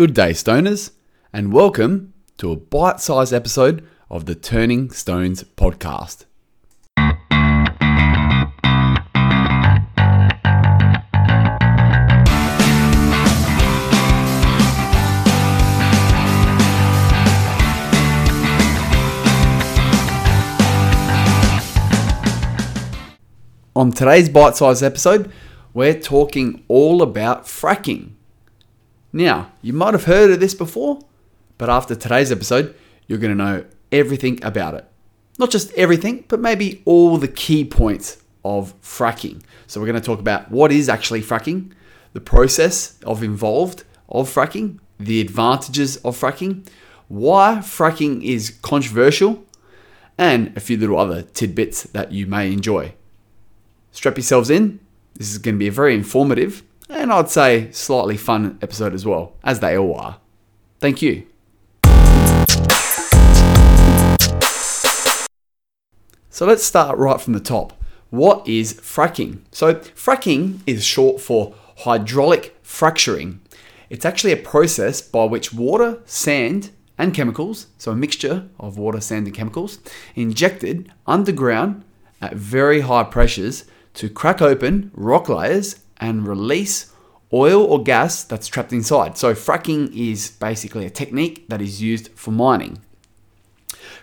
Good day, stoners, and welcome to a bite sized episode of the Turning Stones podcast. On today's bite sized episode, we're talking all about fracking. Now, you might have heard of this before, but after today's episode, you're going to know everything about it. Not just everything, but maybe all the key points of fracking. So, we're going to talk about what is actually fracking, the process of involved of fracking, the advantages of fracking, why fracking is controversial, and a few little other tidbits that you may enjoy. Strap yourselves in. This is going to be a very informative and I'd say slightly fun episode as well, as they all are. Thank you. So let's start right from the top. What is fracking? So, fracking is short for hydraulic fracturing. It's actually a process by which water, sand, and chemicals, so a mixture of water, sand, and chemicals, injected underground at very high pressures to crack open rock layers and release oil or gas that's trapped inside. So, fracking is basically a technique that is used for mining.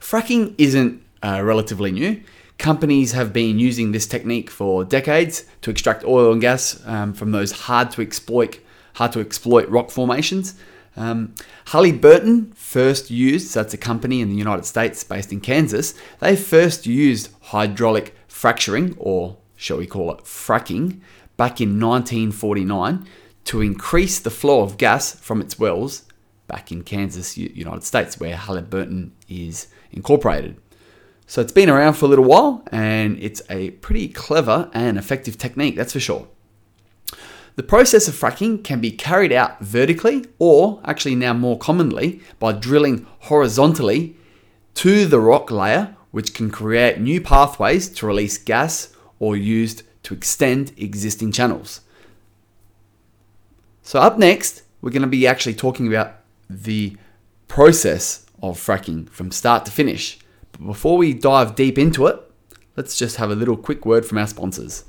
Fracking isn't uh, relatively new. Companies have been using this technique for decades to extract oil and gas um, from those hard to exploit, hard to exploit rock formations. Um, Halliburton first used, so that's a company in the United States based in Kansas, they first used hydraulic fracturing, or shall we call it fracking, back in 1949 to increase the flow of gas from its wells back in Kansas, United States, where Halliburton is incorporated. So it's been around for a little while and it's a pretty clever and effective technique, that's for sure. The process of fracking can be carried out vertically or actually now more commonly by drilling horizontally to the rock layer, which can create new pathways to release gas or used to extend existing channels. So, up next, we're going to be actually talking about the process of fracking from start to finish. But before we dive deep into it, let's just have a little quick word from our sponsors.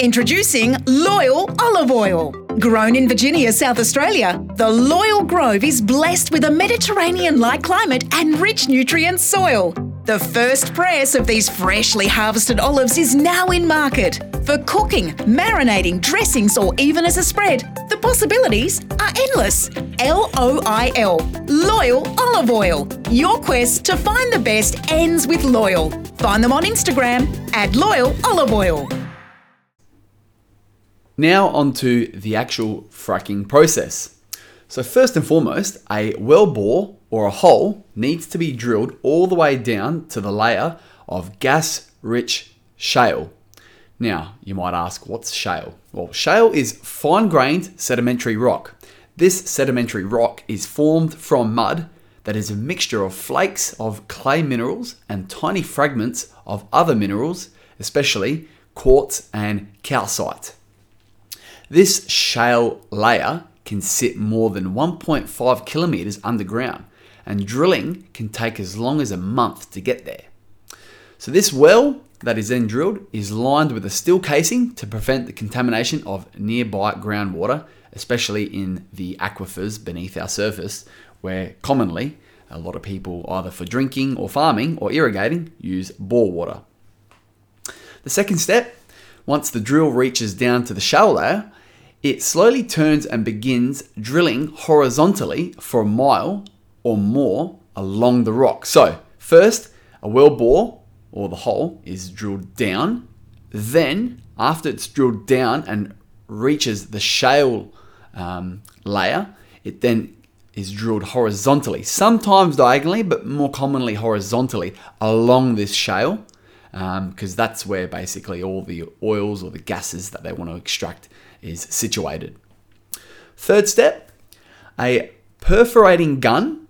Introducing Loyal Olive Oil. Grown in Virginia, South Australia, the Loyal Grove is blessed with a Mediterranean like climate and rich nutrient soil. The first press of these freshly harvested olives is now in market. For cooking, marinating, dressings, or even as a spread, the possibilities are endless. L O I L, Loyal Olive Oil. Your quest to find the best ends with Loyal. Find them on Instagram at Loyal Olive Oil. Now, on to the actual fracking process. So, first and foremost, a well bore or a hole needs to be drilled all the way down to the layer of gas rich shale. Now, you might ask, what's shale? Well, shale is fine grained sedimentary rock. This sedimentary rock is formed from mud that is a mixture of flakes of clay minerals and tiny fragments of other minerals, especially quartz and calcite. This shale layer can sit more than 1.5 kilometers underground, and drilling can take as long as a month to get there. So, this well that is then drilled is lined with a steel casing to prevent the contamination of nearby groundwater, especially in the aquifers beneath our surface, where commonly a lot of people, either for drinking or farming or irrigating, use bore water. The second step, once the drill reaches down to the shale layer, it slowly turns and begins drilling horizontally for a mile or more along the rock. So, first, a well bore or the hole is drilled down. Then, after it's drilled down and reaches the shale um, layer, it then is drilled horizontally, sometimes diagonally, but more commonly horizontally along this shale, because um, that's where basically all the oils or the gases that they want to extract is situated. Third step a perforating gun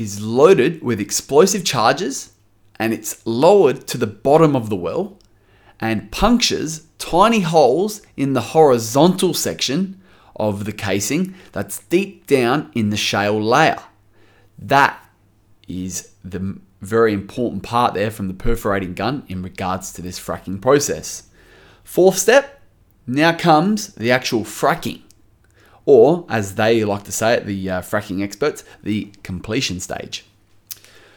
is loaded with explosive charges and it's lowered to the bottom of the well and punctures tiny holes in the horizontal section of the casing that's deep down in the shale layer. That is the very important part there from the perforating gun in regards to this fracking process. Fourth step, now comes the actual fracking, or as they like to say it, the uh, fracking experts, the completion stage.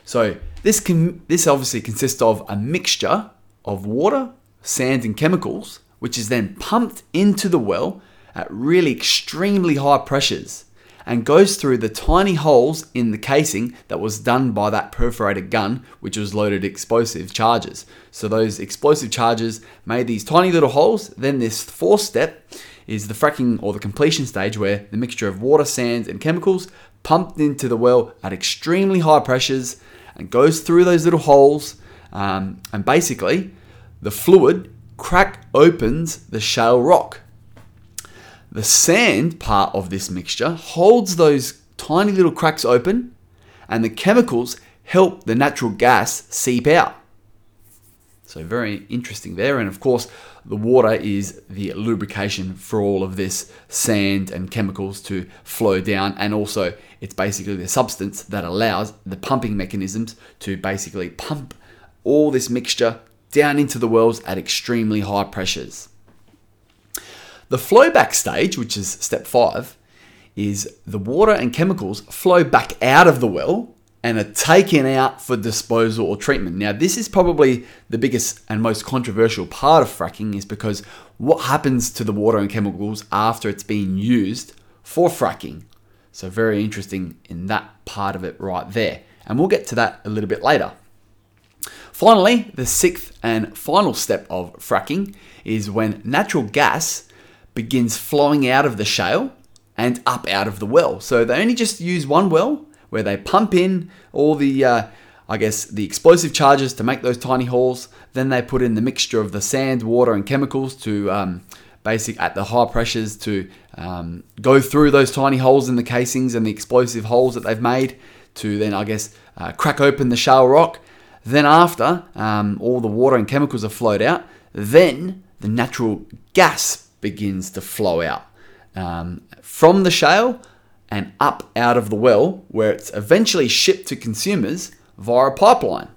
So this can this obviously consists of a mixture of water, sand, and chemicals, which is then pumped into the well at really extremely high pressures and goes through the tiny holes in the casing that was done by that perforated gun, which was loaded explosive charges. So those explosive charges made these tiny little holes. Then this fourth step is the fracking or the completion stage where the mixture of water, sand, and chemicals pumped into the well at extremely high pressures and goes through those little holes. Um, and basically, the fluid crack opens the shale rock the sand part of this mixture holds those tiny little cracks open, and the chemicals help the natural gas seep out. So, very interesting there. And of course, the water is the lubrication for all of this sand and chemicals to flow down. And also, it's basically the substance that allows the pumping mechanisms to basically pump all this mixture down into the wells at extremely high pressures. The flowback stage, which is step five, is the water and chemicals flow back out of the well and are taken out for disposal or treatment. Now, this is probably the biggest and most controversial part of fracking, is because what happens to the water and chemicals after it's been used for fracking? So, very interesting in that part of it right there. And we'll get to that a little bit later. Finally, the sixth and final step of fracking is when natural gas begins flowing out of the shale and up out of the well. So they only just use one well where they pump in all the, uh, I guess, the explosive charges to make those tiny holes. Then they put in the mixture of the sand, water, and chemicals to um, basic at the high pressures to um, go through those tiny holes in the casings and the explosive holes that they've made to then, I guess, uh, crack open the shale rock. Then after um, all the water and chemicals are flowed out, then the natural gas begins to flow out um, from the shale and up out of the well, where it's eventually shipped to consumers via a pipeline.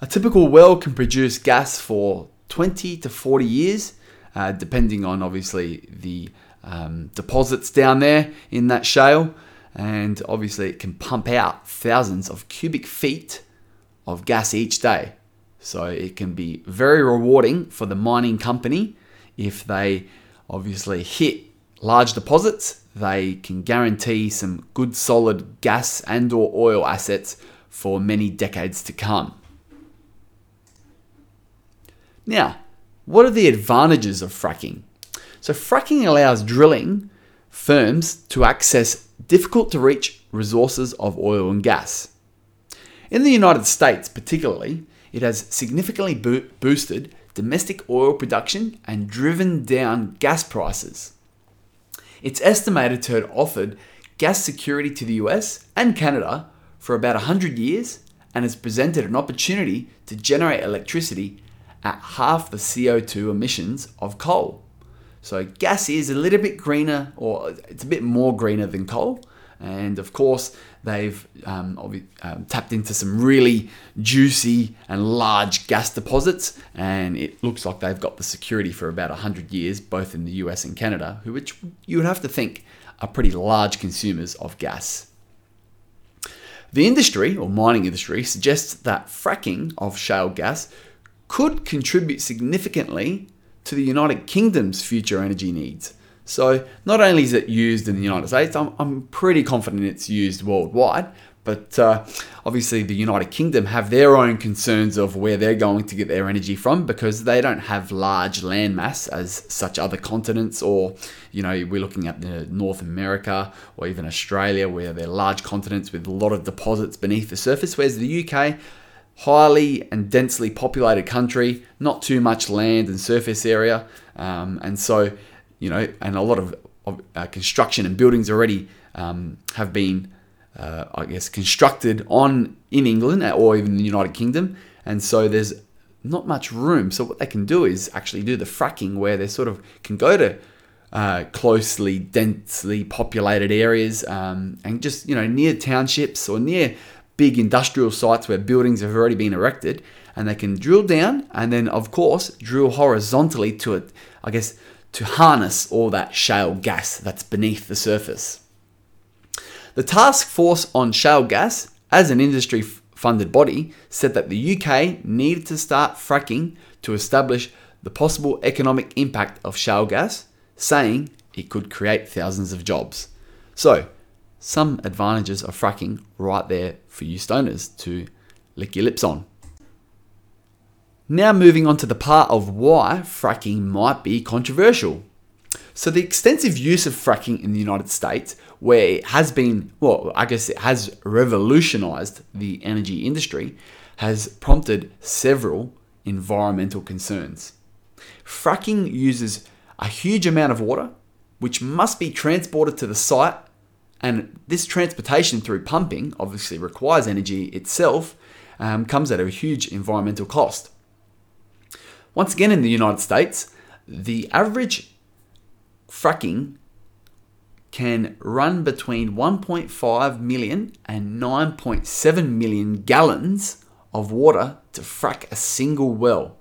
A typical well can produce gas for 20 to 40 years, uh, depending on obviously the um, deposits down there in that shale. And obviously, it can pump out thousands of cubic feet of gas each day. So it can be very rewarding for the mining company if they obviously hit large deposits, they can guarantee some good solid gas and or oil assets for many decades to come. Now, what are the advantages of fracking? So fracking allows drilling firms to access difficult to reach resources of oil and gas. In the United States, particularly, it has significantly bo- boosted domestic oil production and driven down gas prices. It's estimated to have offered gas security to the US and Canada for about 100 years and has presented an opportunity to generate electricity at half the CO2 emissions of coal. So, gas is a little bit greener, or it's a bit more greener than coal, and of course, they've um, um, tapped into some really juicy and large gas deposits, and it looks like they've got the security for about 100 years, both in the US and Canada, which you would have to think are pretty large consumers of gas. The industry, or mining industry, suggests that fracking of shale gas could contribute significantly to the United Kingdom's future energy needs. So not only is it used in the United States, I'm, I'm pretty confident it's used worldwide. But uh, obviously, the United Kingdom have their own concerns of where they're going to get their energy from because they don't have large landmass as such other continents, or you know, we're looking at the North America or even Australia, where they're large continents with a lot of deposits beneath the surface. Whereas the UK, highly and densely populated country, not too much land and surface area, um, and so you know, and a lot of, of uh, construction and buildings already um, have been, uh, I guess, constructed on in England or even the United Kingdom, and so there's not much room. So what they can do is actually do the fracking, where they sort of can go to uh, closely, densely populated areas, um, and just you know near townships or near big industrial sites where buildings have already been erected, and they can drill down and then, of course, drill horizontally to it. I guess to harness all that shale gas that's beneath the surface. The Task Force on Shale Gas, as an industry funded body, said that the UK needed to start fracking to establish the possible economic impact of shale gas, saying it could create thousands of jobs. So, some advantages of fracking right there for you stoners to lick your lips on. Now, moving on to the part of why fracking might be controversial. So, the extensive use of fracking in the United States, where it has been, well, I guess it has revolutionized the energy industry, has prompted several environmental concerns. Fracking uses a huge amount of water, which must be transported to the site, and this transportation through pumping obviously requires energy itself, um, comes at a huge environmental cost. Once again, in the United States, the average fracking can run between 1.5 million and 9.7 million gallons of water to frack a single well.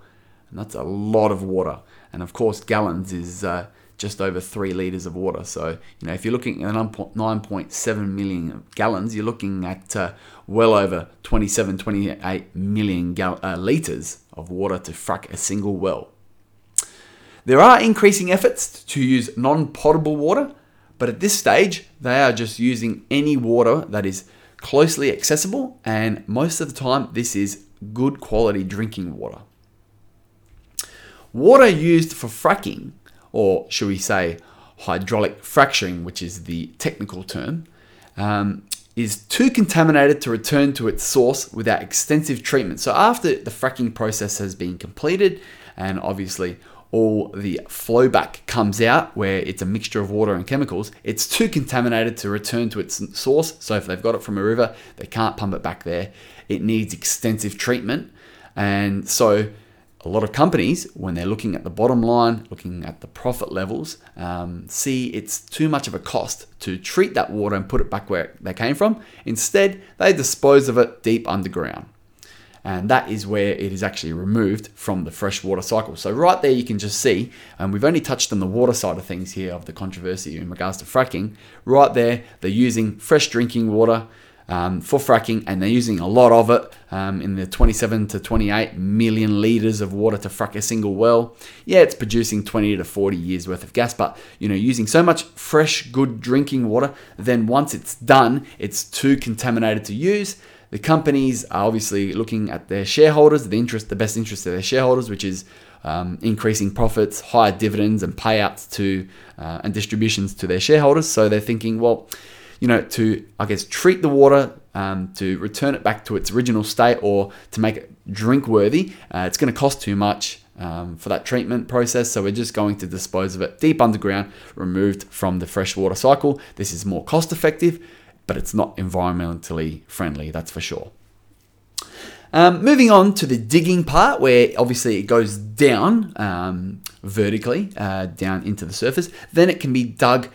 And that's a lot of water. And of course, gallons is uh, just over three liters of water. So, you know, if you're looking at 9.7 million gallons, you're looking at uh, well over 27, 28 million gal- uh, liters of water to frack a single well. There are increasing efforts to use non potable water, but at this stage, they are just using any water that is closely accessible, and most of the time, this is good quality drinking water. Water used for fracking or should we say hydraulic fracturing, which is the technical term, um, is too contaminated to return to its source without extensive treatment. So, after the fracking process has been completed, and obviously all the flowback comes out where it's a mixture of water and chemicals, it's too contaminated to return to its source. So, if they've got it from a river, they can't pump it back there. It needs extensive treatment. And so, a lot of companies, when they're looking at the bottom line, looking at the profit levels, um, see it's too much of a cost to treat that water and put it back where they came from. Instead, they dispose of it deep underground. And that is where it is actually removed from the freshwater cycle. So, right there, you can just see, and we've only touched on the water side of things here of the controversy in regards to fracking. Right there, they're using fresh drinking water um, for fracking, and they're using a lot of it um, in the 27 to 28 million liters of water to frack a single well. Yeah, it's producing 20 to 40 years worth of gas, but you know, using so much fresh, good drinking water, then once it's done, it's too contaminated to use. The companies are obviously looking at their shareholders, the interest, the best interest of their shareholders, which is um, increasing profits, higher dividends, and payouts to uh, and distributions to their shareholders. So they're thinking, well you know, to, I guess, treat the water, um, to return it back to its original state or to make it drink worthy, uh, it's going to cost too much. Um, for that treatment process, so we're just going to dispose of it deep underground, removed from the freshwater cycle. This is more cost effective, but it's not environmentally friendly, that's for sure. Um, moving on to the digging part, where obviously it goes down um, vertically, uh, down into the surface. Then it can be dug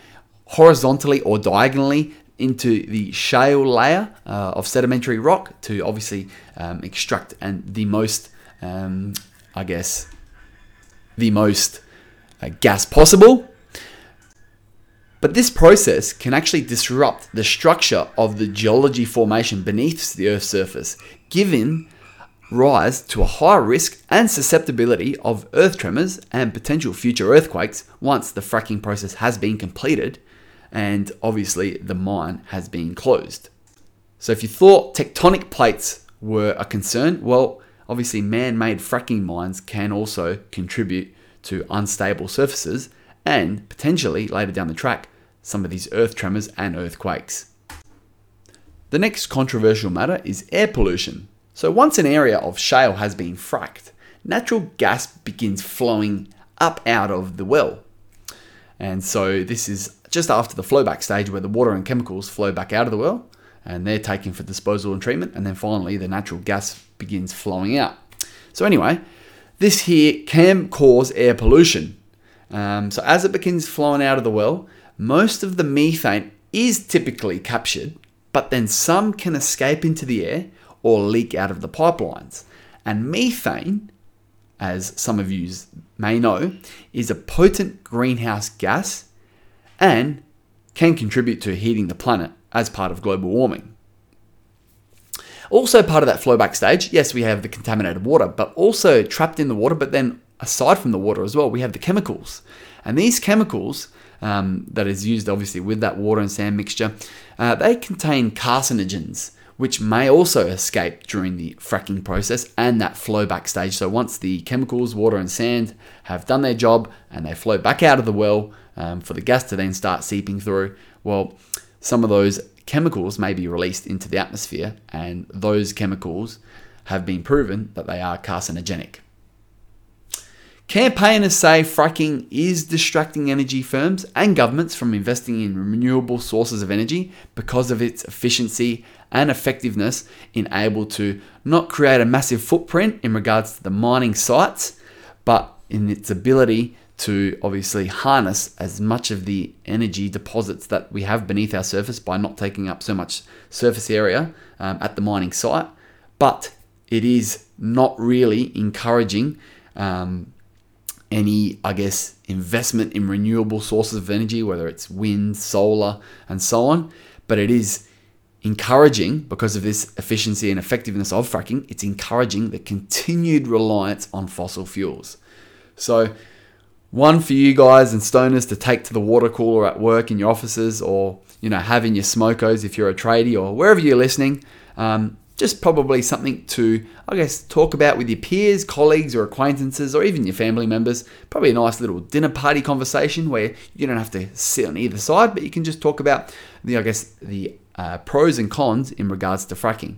horizontally or diagonally into the shale layer uh, of sedimentary rock to obviously um, extract and the most, um, I guess, the most uh, gas possible. But this process can actually disrupt the structure of the geology formation beneath the Earth's surface, giving rise to a higher risk and susceptibility of earth tremors and potential future earthquakes once the fracking process has been completed and obviously the mine has been closed. So if you thought tectonic plates were a concern, well, obviously man made fracking mines can also contribute to unstable surfaces and potentially later down the track some of these earth tremors and earthquakes. The next controversial matter is air pollution. So once an area of shale has been fracked, natural gas begins flowing up out of the well. And so this is just after the flowback stage where the water and chemicals flow back out of the well and they're taken for disposal and treatment. And then finally, the natural gas begins flowing out. So, anyway, this here can cause air pollution. Um, so as it begins flowing out of the well, most of the methane is typically captured, but then some can escape into the air or leak out of the pipelines. And methane, as some of you may know, is a potent greenhouse gas and can contribute to heating the planet as part of global warming. Also, part of that flowback stage, yes, we have the contaminated water, but also trapped in the water, but then aside from the water as well, we have the chemicals. And these chemicals um, that is used obviously with that water and sand mixture, uh, they contain carcinogens, which may also escape during the fracking process and that flowback stage. So once the chemicals, water, and sand have done their job and they flow back out of the well um, for the gas to then start seeping through, well, some of those chemicals may be released into the atmosphere, and those chemicals have been proven that they are carcinogenic. Campaigners say fracking is distracting energy firms and governments from investing in renewable sources of energy because of its efficiency and effectiveness in able to not create a massive footprint in regards to the mining sites, but in its ability to obviously harness as much of the energy deposits that we have beneath our surface by not taking up so much surface area um, at the mining site. But it is not really encouraging um, any, I guess, investment in renewable sources of energy, whether it's wind, solar, and so on. But it is encouraging because of this efficiency and effectiveness of fracking, it's encouraging the continued reliance on fossil fuels. So, one for you guys and stoners to take to the water cooler at work in your offices or you know having your smokos if you're a tradie or wherever you're listening um, just probably something to i guess talk about with your peers colleagues or acquaintances or even your family members. Probably a nice little dinner party conversation where you don't have to sit on either side but you can just talk about the i guess the uh, pros and cons in regards to fracking.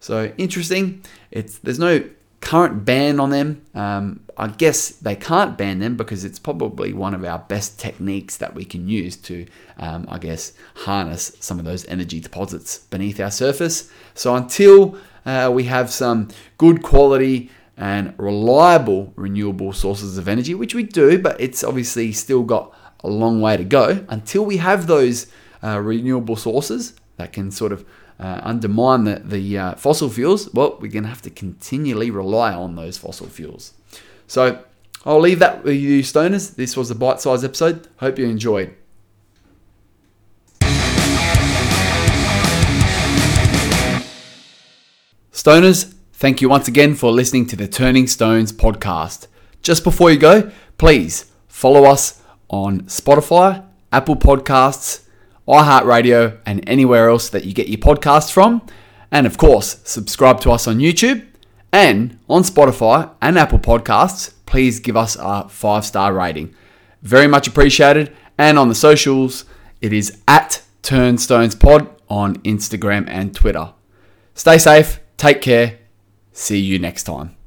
So interesting. It's there's no current ban on them. Um, I guess they can't ban them because it's probably one of our best techniques that we can use to, um, I guess, harness some of those energy deposits beneath our surface. So until uh, we have some good quality and reliable renewable sources of energy, which we do, but it's obviously still got a long way to go. Until we have those uh, renewable sources that can sort of uh, undermine the, the uh, fossil fuels, well, we're going to have to continually rely on those fossil fuels. So I'll leave that with you, stoners. This was a bite sized episode. Hope you enjoyed. Stoners, thank you once again for listening to the Turning Stones podcast. Just before you go, please follow us on Spotify, Apple Podcasts, iHeartRadio, and anywhere else that you get your podcasts from. And of course, subscribe to us on YouTube and on Spotify and Apple Podcasts. Please give us a five star rating. Very much appreciated. And on the socials, it is at Turnstones Pod on Instagram and Twitter. Stay safe, take care, see you next time.